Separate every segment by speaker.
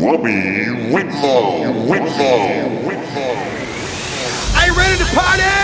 Speaker 1: Robbie Rhytmo. Rhytmo. Rhytmo. Are you ready to party?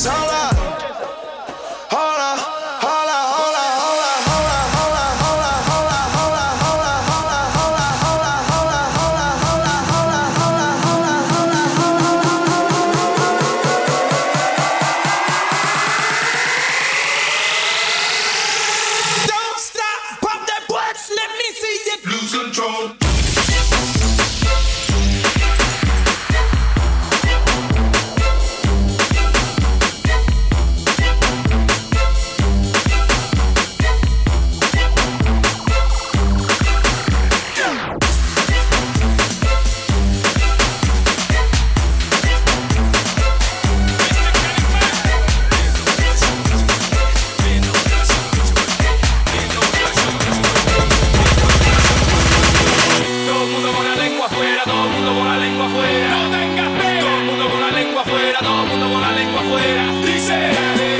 Speaker 2: is all
Speaker 3: mundo con la lengua afuera. No tengas pena. Todo el mundo con la lengua afuera. Todo el mundo con la lengua afuera. Dice.